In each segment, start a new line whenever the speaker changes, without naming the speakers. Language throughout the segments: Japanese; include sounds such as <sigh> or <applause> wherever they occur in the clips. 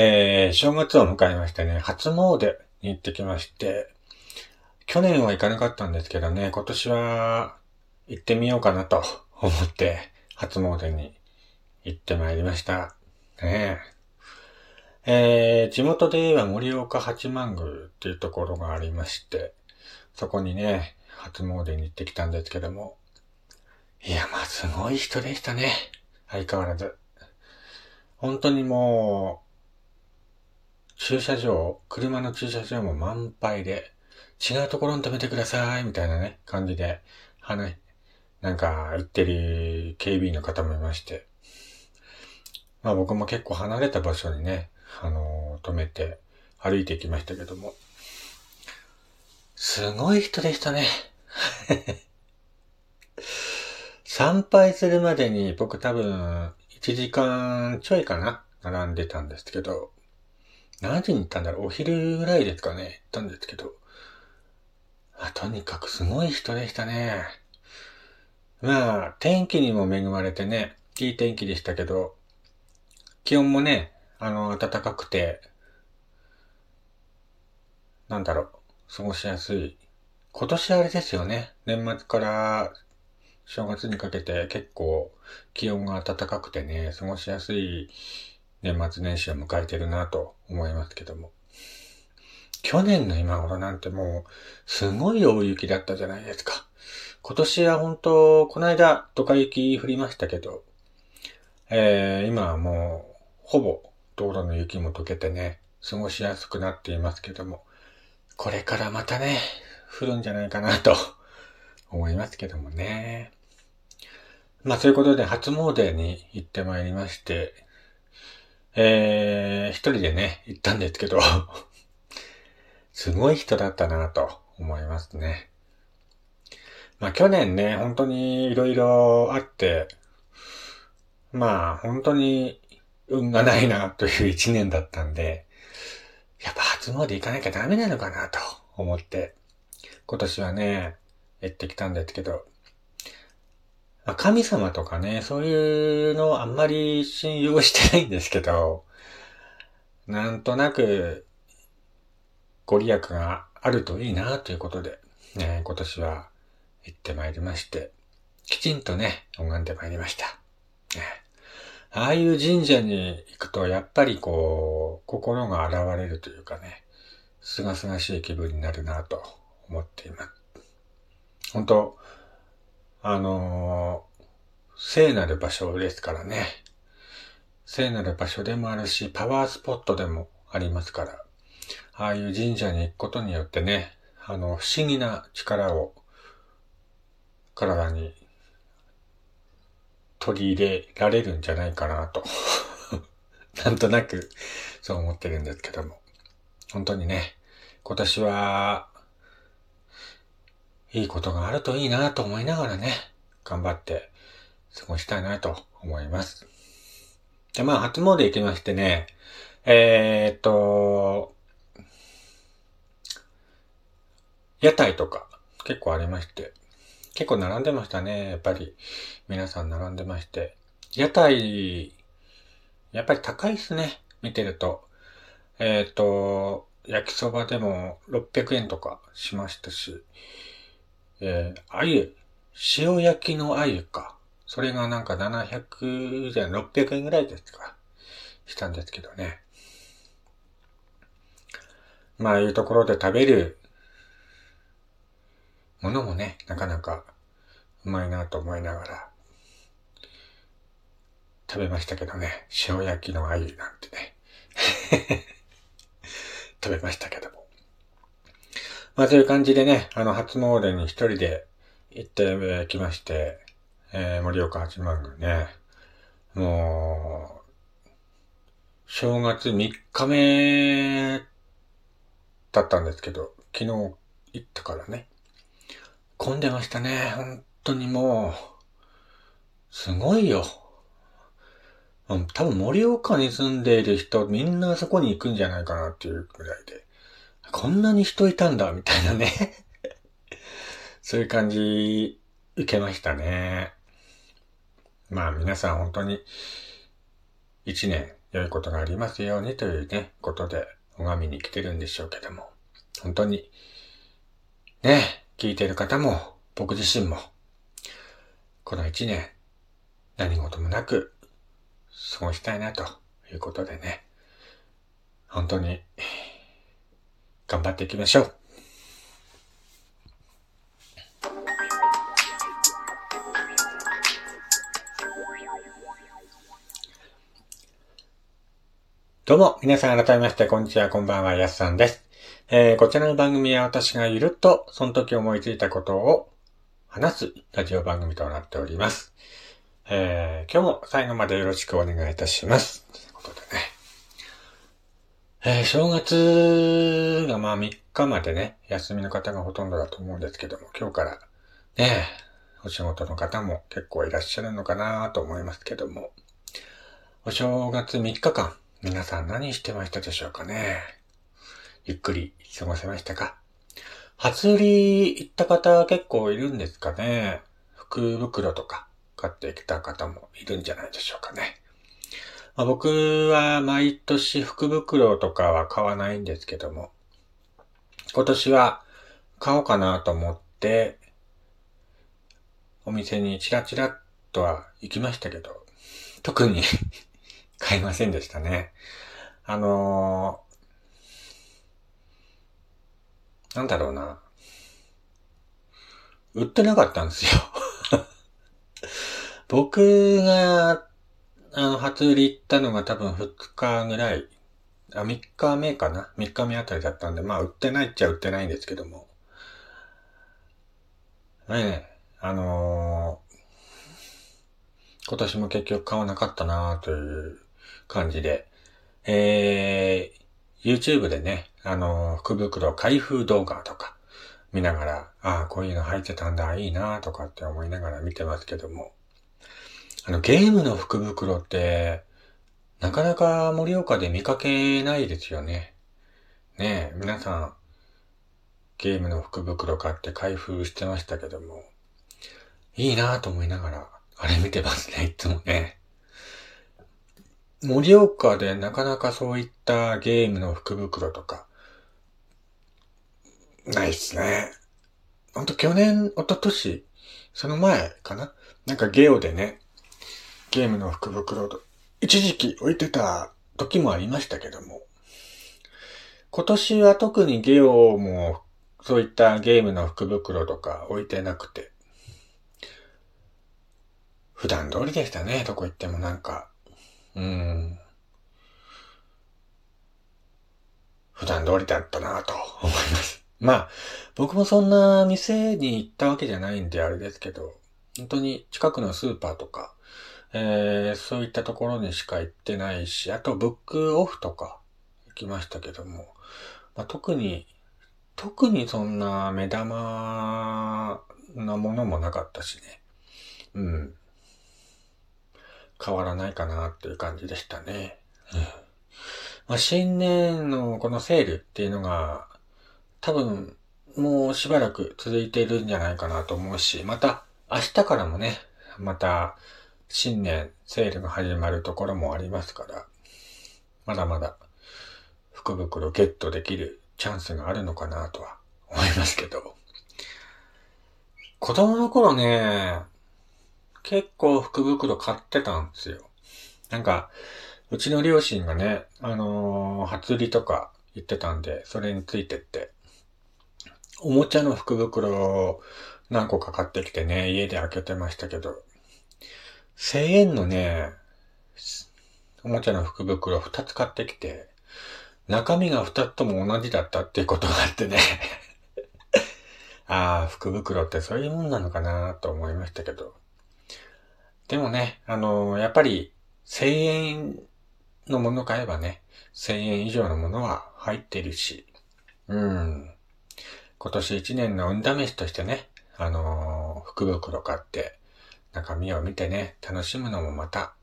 えー、正月を迎えましてね、初詣に行ってきまして、去年は行かなかったんですけどね、今年は行ってみようかなと <laughs> 思って、初詣に行ってまいりました。ねえー、地元で言えば盛岡八幡宮っていうところがありまして、そこにね、初詣に行ってきたんですけども、いや、まあ、すごい人でしたね。相変わらず。本当にもう、駐車場、車の駐車場も満杯で、違うところに止めてください、みたいなね、感じで、はね、なんか、言ってる警備員の方もいまして。まあ僕も結構離れた場所にね、あのー、止めて歩いてきましたけども。すごい人でしたね。<laughs> 参拝するまでに僕多分1時間ちょいかな並んでたんですけど、何時に行ったんだろう？お昼ぐらいですかね行ったんですけど、あ、とにかくすごい人でしたね。まあ、天気にも恵まれてね、いい天気でしたけど、気温もね、あの、暖かくて、なんだろう、過ごしやすい。今年あれですよね。年末から正月にかけて結構気温が暖かくてね、過ごしやすい年末年始を迎えてるなと思いますけども。去年の今頃なんてもう、すごい大雪だったじゃないですか。今年は本当、この間、ドカ雪降りましたけど、えー、今はもう、ほぼ道路の雪も溶けてね、過ごしやすくなっていますけども、これからまたね、降るんじゃないかなと思いますけどもね。まあそういうことで初詣に行ってまいりまして、えー、一人でね、行ったんですけど <laughs> すごい人だったなと思いますね。まあ去年ね、本当に色々あって、まあ本当に運がないなという一年だったんで、やっぱ初詣行かなきゃダメなのかなと思って、今年はね、行ってきたんですけど、まあ、神様とかね、そういうのあんまり信用してないんですけど、なんとなく、ご利益があるといいなということで、ね、今年は行ってまいりまして、きちんとね、拝んでまいりました。ね、ああいう神社に行くと、やっぱりこう、心が現れるというかね、すがすがしい気分になるなと思っています。本当あのー、聖なる場所ですからね。聖なる場所でもあるし、パワースポットでもありますから、ああいう神社に行くことによってね、あの、不思議な力を体に取り入れられるんじゃないかなと <laughs> なんとなくそう思ってるんですけども。本当にね、今年は、いいことがあるといいなと思いながらね、頑張って過ごしたいなと思います。で、まあ、初詣行きましてね、えー、っと、屋台とか結構ありまして、結構並んでましたね。やっぱり皆さん並んでまして。屋台、やっぱり高いっすね。見てると。えっ、と、焼きそばでも600円とかしましたし、えー、あゆ、塩焼きのあゆか。それがなんか700じゃ600円ぐらいですか。したんですけどね。まあ、あいうところで食べるものもね、なかなかうまいなと思いながら食べましたけどね。塩焼きの鮎なんてね。<laughs> 食べましたけども。まあそういう感じでね、あの、初詣に一人で行ってきまして、えー、盛岡八幡宮ね。もう、正月3日目だったんですけど、昨日行ったからね。混んでましたね。本当にもう、すごいよ。多分盛岡に住んでいる人、みんなそこに行くんじゃないかなっていうくらいで。こんなに人いたんだ、みたいなね。<laughs> そういう感じ、受けましたね。まあ皆さん本当に、一年良いことがありますようにというね、ことで拝みに来てるんでしょうけども、本当に、ね、聞いてる方も、僕自身も、この一年、何事もなく、過ごしたいなということでね、本当に、頑張っていきましょう。どうも、皆さん改めまして、こんにちは、こんばんは、やすさんです。えー、こちらの番組は私がゆると、その時思いついたことを話すラジオ番組となっております。えー、今日も最後までよろしくお願いいたします。ということでね。えー、正月がまあ3日までね、休みの方がほとんどだと思うんですけども、今日からね、お仕事の方も結構いらっしゃるのかなと思いますけども、お正月3日間、皆さん何してましたでしょうかね？ゆっくり過ごせましたか？初売り行った方結構いるんですかね？福袋とか買ってきた方もいるんじゃないでしょうかね？まあ、僕は毎年福袋とかは買わないんですけども、今年は買おうかなと思って、お店にチラチラとは行きましたけど、特に <laughs> 買いませんでしたね。あのー、なんだろうな。売ってなかったんですよ <laughs> 僕が、あの、初売り行ったのが多分2日ぐらい、あ、3日目かな ?3 日目あたりだったんで、まあ、売ってないっちゃ売ってないんですけども。ねえ、あのー、今年も結局買わなかったなという感じで、えー、YouTube でね、あの、福袋開封動画とか見ながら、ああ、こういうの入ってたんだ、いいなとかって思いながら見てますけども、あの、ゲームの福袋って、なかなか盛岡で見かけないですよね。ねえ、皆さん、ゲームの福袋買って開封してましたけども、いいなぁと思いながら、あれ見てますね、いつもね。盛岡でなかなかそういったゲームの福袋とか、ないっすね。ほんと去年、一昨年、その前かななんかゲオでね、ゲームの福袋と、一時期置いてた時もありましたけども、今年は特にゲオもそういったゲームの福袋とか置いてなくて、普段通りでしたね、どこ行ってもなんか。うん。普段通りだったなと思います。まあ、僕もそんな店に行ったわけじゃないんであれですけど、本当に近くのスーパーとか、えー、そういったところにしか行ってないし、あとブックオフとか行きましたけども、まあ、特に、特にそんな目玉なものもなかったしね。うん。変わらないかなっていう感じでしたね。うんまあ、新年のこのセールっていうのが多分もうしばらく続いているんじゃないかなと思うし、また明日からもね、また新年セールが始まるところもありますから、まだまだ福袋ゲットできるチャンスがあるのかなとは思いますけど。子供の頃ね、結構福袋買ってたんですよ。なんか、うちの両親がね、あのー、初売りとか言ってたんで、それについてって、おもちゃの福袋を何個か買ってきてね、家で開けてましたけど、1000円のね、おもちゃの福袋2つ買ってきて、中身が2つとも同じだったっていうことがあってね <laughs> ああ、福袋ってそういうもんなのかなと思いましたけど。でもね、あの、やっぱり1000円のもの買えばね、1000円以上のものは入ってるし、うん。今年1年の運試しとしてね、あの福袋買って、中身を見てね、楽しむのもまた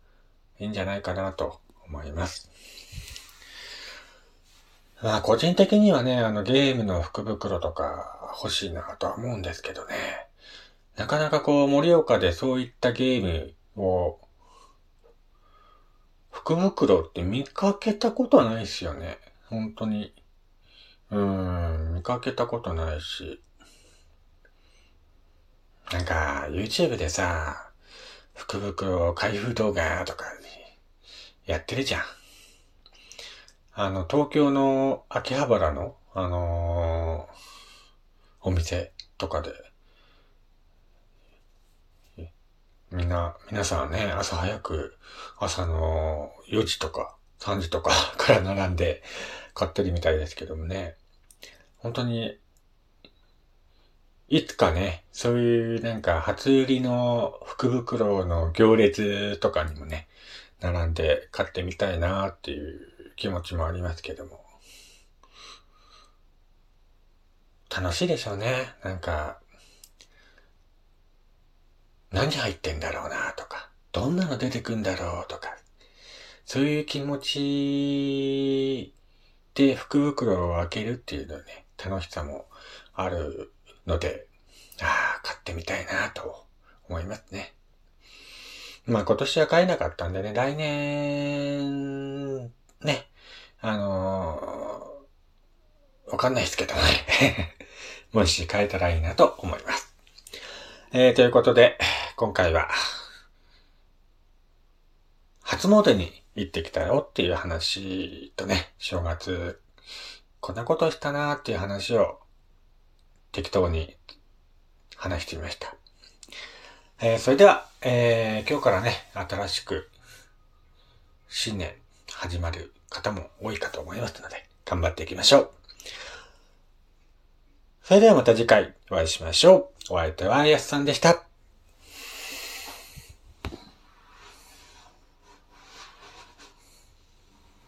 いいんじゃないかなと思います。まあ、個人的にはね、あの、ゲームの福袋とか欲しいなとは思うんですけどね。なかなかこう、盛岡でそういったゲームを、福袋って見かけたことないですよね。本当に。うーん、見かけたことないし。なんか、YouTube でさ、福袋開封動画とかやってるじゃん。あの、東京の秋葉原の、あのー、お店とかで、みんな、皆さんね、朝早く、朝の4時とか3時とか <laughs> から並んで買ってるみたいですけどもね。本当に、いつかね、そういうなんか初売りの福袋の行列とかにもね、並んで買ってみたいなっていう気持ちもありますけども。楽しいでしょうね。なんか、何入ってんだろうなとか、どんなの出てくんだろうとか、そういう気持ちで福袋を開けるっていうのね、楽しさもあるので、ああ、買ってみたいなと思いますね。まあ今年は買えなかったんでね、来年、ね、あのー、わかんないですけどね。<laughs> もし買えたらいいなと思います。えー、ということで、今回は、初詣に行ってきたよっていう話とね、正月、こんなことしたなーっていう話を適当に話してみました。えー、それでは、えー、今日からね、新しく新年始まる方も多いかと思いますので、頑張っていきましょう。それではまた次回お会いしましょう。お相手はやすさんでした。